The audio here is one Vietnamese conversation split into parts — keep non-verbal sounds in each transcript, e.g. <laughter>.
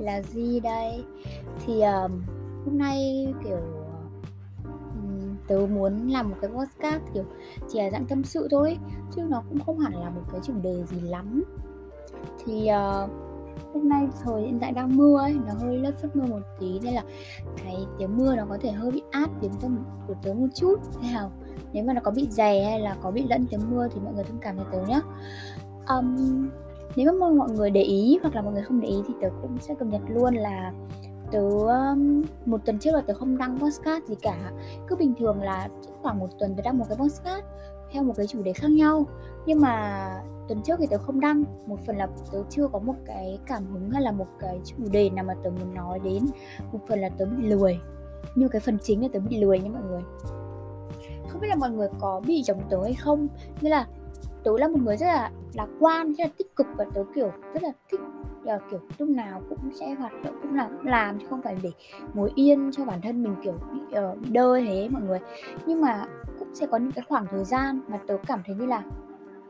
lại là gì đây. Thì um, hôm nay kiểu um, tớ muốn làm một cái podcast kiểu chỉ là dạng tâm sự thôi chứ nó cũng không hẳn là một cái chủ đề gì lắm. Thì uh, hôm nay thời hiện tại đang mưa ấy nó hơi lất phất mưa một tí nên là cái tiếng mưa nó có thể hơi bị át tiếng tâm của tớ một chút thế nào? nếu mà nó có bị dày hay là có bị lẫn tiếng mưa thì mọi người thông cảm cho tớ nhé um, nếu mà mọi người để ý hoặc là mọi người không để ý thì tớ cũng sẽ cập nhật luôn là tớ um, một tuần trước là tớ không đăng podcast gì cả. Cứ bình thường là khoảng một tuần tớ đăng một cái podcast theo một cái chủ đề khác nhau. Nhưng mà tuần trước thì tớ không đăng. Một phần là tớ chưa có một cái cảm hứng hay là một cái chủ đề nào mà tớ muốn nói đến. Một phần là tớ bị lười. Nhưng cái phần chính là tớ bị lười nha mọi người. Không biết là mọi người có bị giống tớ hay không. Nghĩa là tớ là một người rất là lạc quan rất là tích cực và tớ kiểu rất là thích là kiểu lúc nào cũng sẽ hoạt động lúc nào cũng làm chứ không phải để ngồi yên cho bản thân mình kiểu bị, uh, bị đơ thế mọi người. Nhưng mà cũng sẽ có những cái khoảng thời gian mà tớ cảm thấy như là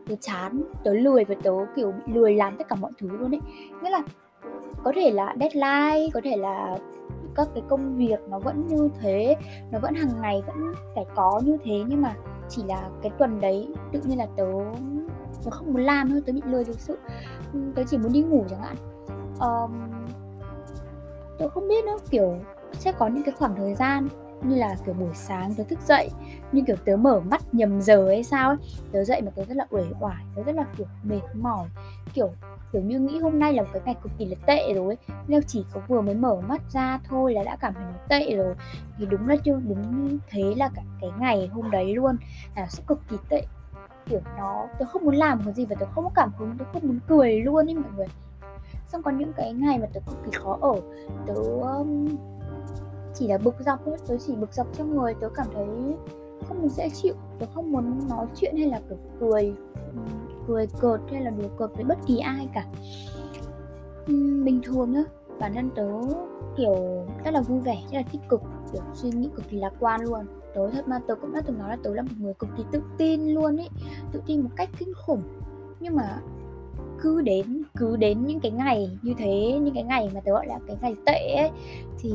tớ chán tớ lười và tớ kiểu bị lười làm tất cả mọi thứ luôn ấy. Nghĩa là có thể là deadline có thể là các cái công việc nó vẫn như thế nó vẫn hàng ngày vẫn phải có như thế nhưng mà chỉ là cái tuần đấy tự nhiên là tớ tớ không muốn làm thôi tớ bị lười thực sự. Ừ, tớ chỉ muốn đi ngủ chẳng hạn. Um, tớ không biết nữa kiểu sẽ có những cái khoảng thời gian như là kiểu buổi sáng tớ thức dậy như kiểu tớ mở mắt nhầm giờ hay sao ấy tớ dậy mà tớ rất là uể oải tớ rất là kiểu mệt mỏi. Kiểu kiểu như nghĩ hôm nay là một cái ngày cực kỳ là tệ rồi nếu chỉ có vừa mới mở mắt ra thôi là đã cảm thấy nó tệ rồi. Thì đúng là chưa đúng thế là cả cái ngày hôm đấy luôn là sẽ cực kỳ tệ. Kiểu nó tớ không muốn làm cái gì và tớ không có cảm hứng tớ không muốn cười luôn ấy mọi người. Xong có những cái ngày mà tớ cực kỳ khó ở tớ um, chỉ là bực dọc thôi, tớ chỉ bực dọc trong người, tớ cảm thấy không muốn dễ chịu. Tớ không muốn nói chuyện hay là kiểu cười cười cợt hay là đùa cợt với bất kỳ ai cả. Bình thường á, bản thân tớ, kiểu, rất là vui vẻ, rất là tích cực, kiểu, suy nghĩ cực kỳ lạc quan luôn. Tớ thật mà tớ cũng đã từng nói là tớ là một người cực kỳ tự tin luôn ấy, tự tin một cách kinh khủng. Nhưng mà cứ đến cứ đến những cái ngày như thế, những cái ngày mà tớ gọi là cái ngày tệ ấy, thì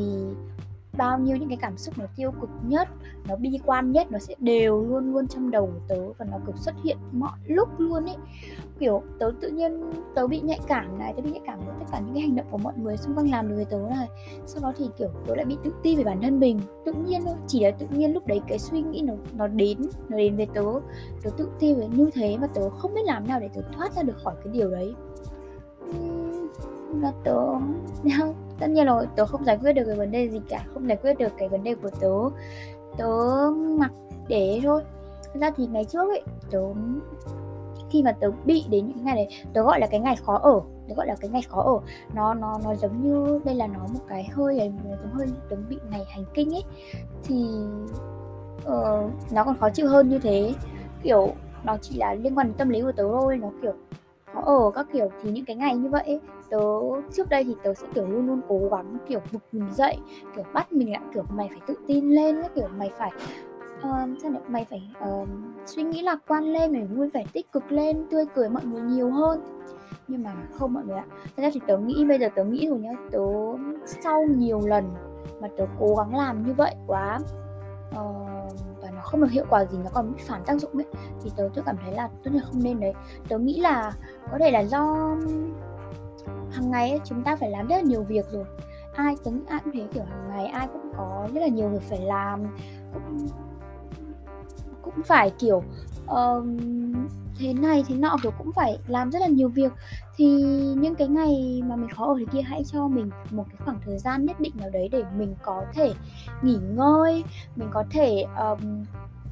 bao nhiêu những cái cảm xúc nó tiêu cực nhất, nó bi quan nhất, nó sẽ đều luôn luôn trong đầu của tớ và nó cứ xuất hiện mọi lúc luôn ấy kiểu tớ tự nhiên, tớ bị nhạy cảm này, tớ bị nhạy cảm với tất cả những cái hành động của mọi người xung quanh làm đối với tớ này. Sau đó thì, kiểu, tớ lại bị tự ti về bản thân mình, tự nhiên thôi, chỉ là tự nhiên lúc đấy cái suy nghĩ nó nó đến nó đến với tớ. Tớ tự ti về như thế và tớ không biết làm nào để tớ thoát ra được khỏi cái điều đấy. Là tớ <laughs> tất nhiên là tớ không giải quyết được cái vấn đề gì cả không giải quyết được cái vấn đề của tớ. Tớ mặc để thôi. Thật ra thì ngày trước ấy tớ khi mà tớ bị đến những ngày đấy tớ gọi là cái ngày khó ở tớ gọi là cái ngày khó ở. Nó nó nó giống như đây là nó một cái hơi ấy giống hơi giống bị ngày hành kinh ấy. Thì uh, nó còn khó chịu hơn như thế. Kiểu nó chỉ là liên quan đến tâm lý của tớ thôi nó kiểu khó ở các kiểu thì những cái ngày như vậy tớ trước đây thì tớ sẽ kiểu luôn luôn cố gắng kiểu vực mình dậy kiểu bắt mình lại kiểu mày phải tự tin lên kiểu mày phải uh, sao này mày phải uh, suy nghĩ lạc quan lên mày vui vẻ tích cực lên tươi cười mọi người nhiều hơn. Nhưng mà không mọi người ạ. Thật ra thì tớ nghĩ bây giờ tớ nghĩ rồi nhá tớ sau nhiều lần mà tớ cố gắng làm như vậy quá uh, không được hiệu quả gì nó còn bị phản tác dụng ấy thì tớ tôi cảm thấy là tốt nhất không nên đấy. Tớ nghĩ là có thể là do hàng ngày ấy, chúng ta phải làm rất là nhiều việc rồi. Ai tớ nghĩ ai cũng thế kiểu hàng ngày ai cũng có rất là nhiều việc phải làm cũng cũng phải kiểu uh, thế này thế nọ kiểu cũng phải làm rất là nhiều việc. Thì những cái ngày mà mình khó ở thì kia hãy cho mình một cái khoảng thời gian nhất định nào đấy để mình có thể nghỉ ngơi mình có thể um,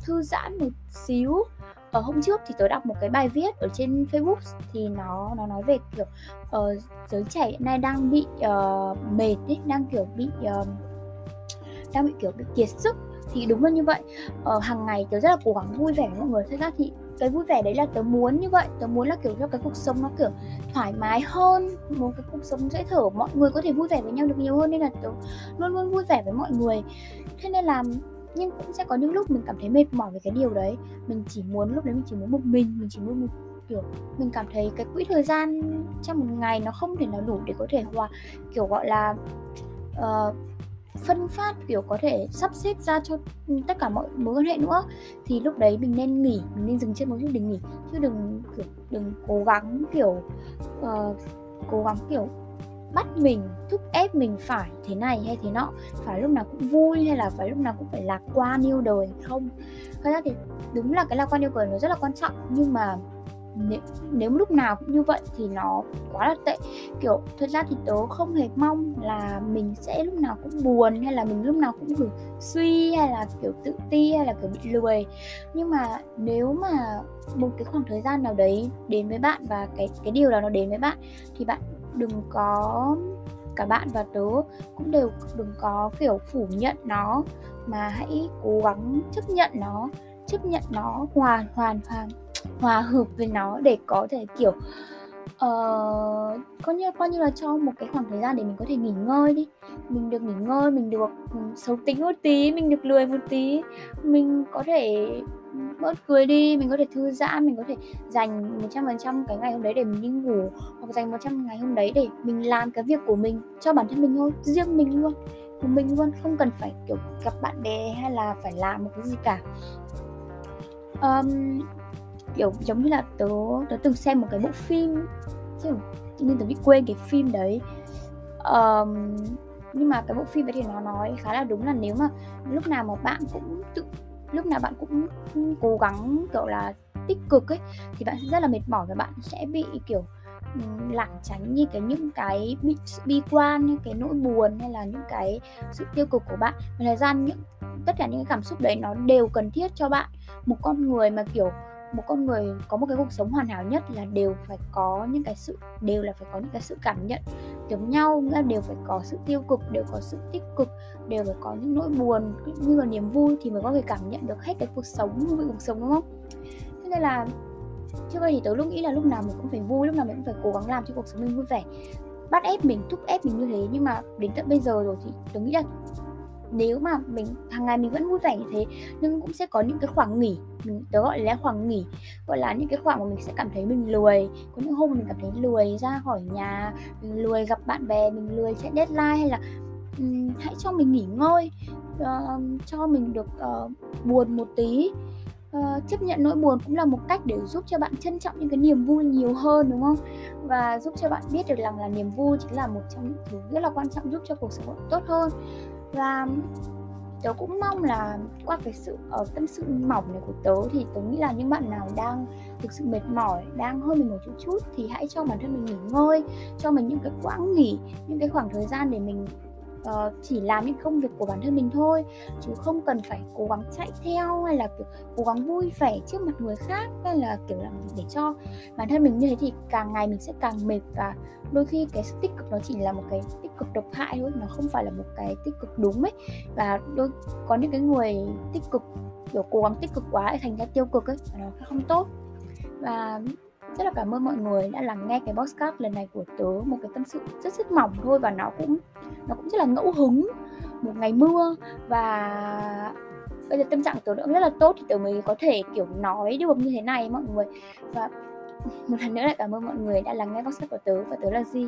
thư giãn một xíu. Ở hôm trước thì tớ đọc một cái bài viết ở trên Facebook thì nó nó nói về kiểu uh, giới trẻ hiện nay đang bị uh, mệt ấy, đang kiểu bị uh, đang bị kiểu bị kiệt sức. Thì đúng là như vậy. Ờ, hàng ngày tớ rất là cố gắng vui vẻ với mọi người. Thật ra thì cái vui vẻ đấy là tớ muốn như vậy. Tớ muốn là kiểu cho cái cuộc sống nó kiểu thoải mái hơn một cái cuộc sống dễ thở mọi người có thể vui vẻ với nhau được nhiều hơn. Nên là tớ luôn luôn vui vẻ với mọi người. Thế nên là nhưng cũng sẽ có những lúc mình cảm thấy mệt mỏi về cái điều đấy. Mình chỉ muốn lúc đấy mình chỉ muốn một mình mình chỉ muốn một kiểu mình cảm thấy cái quỹ thời gian trong một ngày nó không thể nào đủ để có thể hòa kiểu gọi là uh, phân phát kiểu có thể sắp xếp ra cho tất cả mọi mối quan hệ nữa. Thì lúc đấy mình nên nghỉ mình nên dừng chân một chút để nghỉ. Chứ đừng kiểu đừng cố gắng kiểu uh, cố gắng kiểu bắt mình thúc ép mình phải thế này hay thế nọ phải lúc nào cũng vui hay là phải lúc nào cũng phải lạc quan yêu đời không? Thật ra thì đúng là cái lạc quan yêu đời nó rất là quan trọng nhưng mà nếu, nếu lúc nào cũng như vậy thì nó quá là tệ. Kiểu thật ra thì tớ không hề mong là mình sẽ lúc nào cũng buồn hay là mình lúc nào cũng kiểu suy hay là kiểu tự ti hay là kiểu bị lười. Nhưng mà nếu mà một cái khoảng thời gian nào đấy đến với bạn và cái cái điều đó nó đến với bạn thì bạn đừng có cả bạn và tớ cũng đều đừng có kiểu phủ nhận nó mà hãy cố gắng chấp nhận nó chấp nhận nó hoàn hoàn hoàn hòa hợp với nó để có thể kiểu uh, coi như coi như là cho một cái khoảng thời gian để mình có thể nghỉ ngơi đi. Mình được nghỉ ngơi mình được ừ, xấu tính một tí mình được lười một tí mình có thể bớt cười đi mình có thể thư giãn mình có thể dành một trăm phần trăm cái ngày hôm đấy để mình đi ngủ hoặc dành một trăm ngày hôm đấy để mình làm cái việc của mình cho bản thân mình thôi riêng mình luôn của mình luôn không cần phải kiểu gặp bạn bè hay là phải làm một cái gì cả. Um, kiểu giống như là tớ tớ từng xem một cái bộ phim chứ nhưng tớ bị quên cái phim đấy. Um, nhưng mà cái bộ phim đấy thì nó nói khá là đúng là nếu mà lúc nào mà bạn cũng tự lúc nào bạn cũng cố gắng, kiểu là, tích cực ấy, thì bạn sẽ rất là mệt mỏi và bạn sẽ bị, kiểu lảng tránh như cái những cái bị bi quan như cái nỗi buồn hay là những cái sự tiêu cực của bạn. Và thời gian những, tất cả những cái cảm xúc đấy nó đều cần thiết cho bạn. Một con người mà, kiểu, một con người có một cái cuộc sống hoàn hảo nhất là đều phải có những cái sự, đều là phải có những cái sự cảm nhận giống nhau nghĩa là đều phải có sự tiêu cực đều có sự tích cực đều phải có những nỗi buồn như là niềm vui thì mới có thể cảm nhận được hết cái cuộc sống như vậy cuộc sống đúng không? Thế nên là trước đây thì tớ lúc nghĩ là lúc nào mình cũng phải vui lúc nào mình cũng phải cố gắng làm cho cuộc sống mình vui vẻ. Bắt ép mình thúc ép mình như thế nhưng mà đến tận bây giờ rồi thì tớ nghĩ là nếu mà mình hàng ngày mình vẫn vui vẻ như thế nhưng cũng sẽ có những cái khoảng nghỉ mình tớ gọi là khoảng nghỉ gọi là những cái khoảng mà mình sẽ cảm thấy mình lười. Có những hôm mình cảm thấy lười ra khỏi nhà mình lười gặp bạn bè mình lười chạy deadline hay là um, hãy cho mình nghỉ ngơi uh, cho mình được uh, buồn một tí. Uh, chấp nhận nỗi buồn cũng là một cách để giúp cho bạn trân trọng những cái niềm vui nhiều hơn đúng không? Và giúp cho bạn biết được rằng là niềm vui chính là một trong những thứ rất là quan trọng giúp cho cuộc sống tốt hơn và tớ cũng mong là qua cái sự ở ờ, tâm sự mỏng này của tớ thì tớ nghĩ là những bạn nào đang thực sự mệt mỏi đang hơi mình một chút chút thì hãy cho bản thân mình nghỉ ngơi cho mình những cái quãng nghỉ những cái khoảng thời gian để mình uh, chỉ làm những công việc của bản thân mình thôi chứ không cần phải cố gắng chạy theo hay là kiểu cố gắng vui vẻ trước mặt người khác hay là kiểu là để cho bản thân mình như thế thì càng ngày mình sẽ càng mệt và đôi khi cái tích cực nó chỉ là một cái tích cực độc hại thôi nó không phải là một cái tích cực đúng ấy. Và đôi có những cái người tích cực kiểu cố gắng tích cực quá để thành ra tiêu cực ấy và nó không tốt. Và rất là cảm ơn mọi người đã lắng nghe cái podcast lần này của tớ. Một cái tâm sự rất rất mỏng thôi và nó cũng nó cũng rất là ngẫu hứng. Một ngày mưa và bây giờ tâm trạng của tớ cũng rất là tốt thì tớ mới có thể, kiểu, nói được như thế này mọi người. Và một lần nữa lại cảm ơn mọi người đã lắng nghe podcast của tớ và tớ là gì